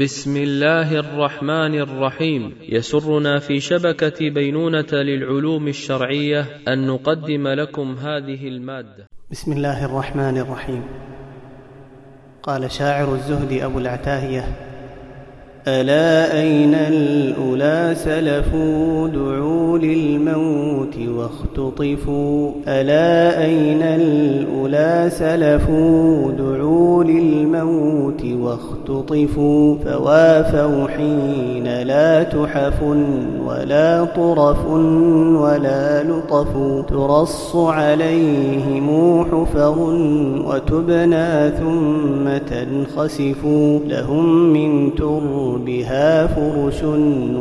بسم الله الرحمن الرحيم. يسرنا في شبكة بينونة للعلوم الشرعية أن نقدم لكم هذه المادة. بسم الله الرحمن الرحيم. قال شاعر الزهد أبو العتاهية ألا أين الأولى سلفوا دعوا للموت واختطفوا. ألا أين الأولى سلفوا دعوا للموت واختطفوا فوافوا حين لا تحف ولا طرف ولا لطف ترص عليهم حفر وتبنى ثم تنخسف لهم من ترب بها فرش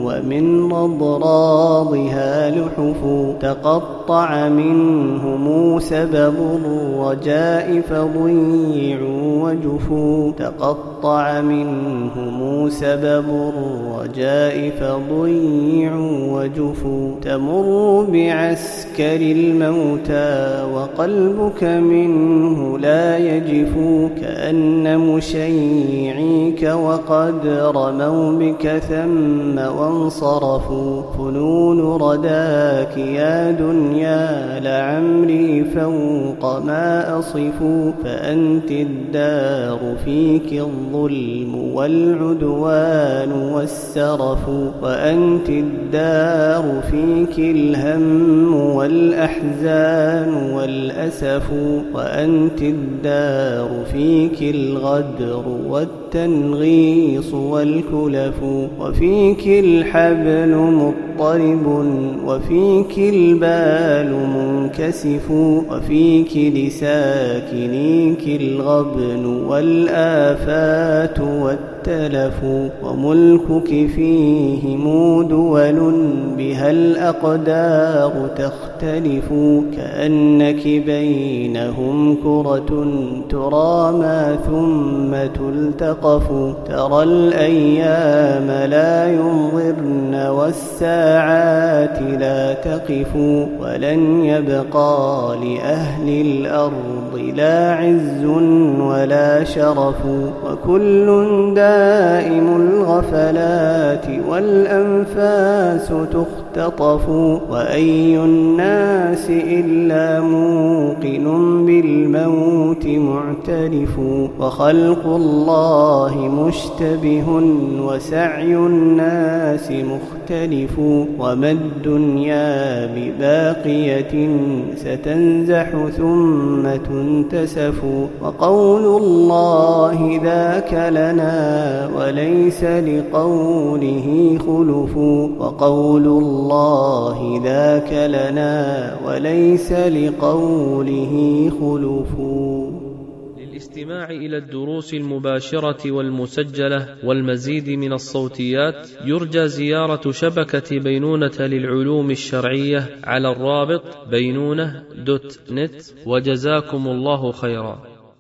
ومن أضراضها لحف تقطع منهم سبب الرجاء فضيعوا وجفوا تقطع منهم سبب الرجاء فضيعوا وجفوا تمر بعسكر الموتى وقلبك منه لا يجف كأن مشيعيك وقد رموا بك ثم وانصرفوا فنون رداك يا دنيا لعمري فوق ما أصفوا فأنت الدار فيك الظلم والعدوان والسرف وأنت الدار فيك الهم والأحزان والأسف وأنت الدار فيك الغدر والتنغيص والكلف وفيك الحبل مضطرب وفيك البال منكسف وفيك لساكنيك الغبن والآفات والتلف وملكك فيهم دول بها الأقدار تختلف كأنك بينهم كرة ترامى ثم تلتقف ترى الأيام لا ينظرن والساعات لا تقف ولن يبقى لأهل الأرض لا عز ولا شرف وكل دائم الغفلات والأنفاس تختطف وأي الناس إلا موقن بالموت معترف وخلق الله مشتبه وسعي الناس مختلف وما الدنيا بباقية ستنزح ثم تنتسف وقول الله ذاك لنا وليس لقوله خلف وقول الله ذاك لنا وليس لقوله خلف. للاستماع إلى الدروس المباشرة والمسجلة والمزيد من الصوتيات يرجى زيارة شبكة بينونة للعلوم الشرعية على الرابط بينونة دوت نت. وجزاكم الله خيرا.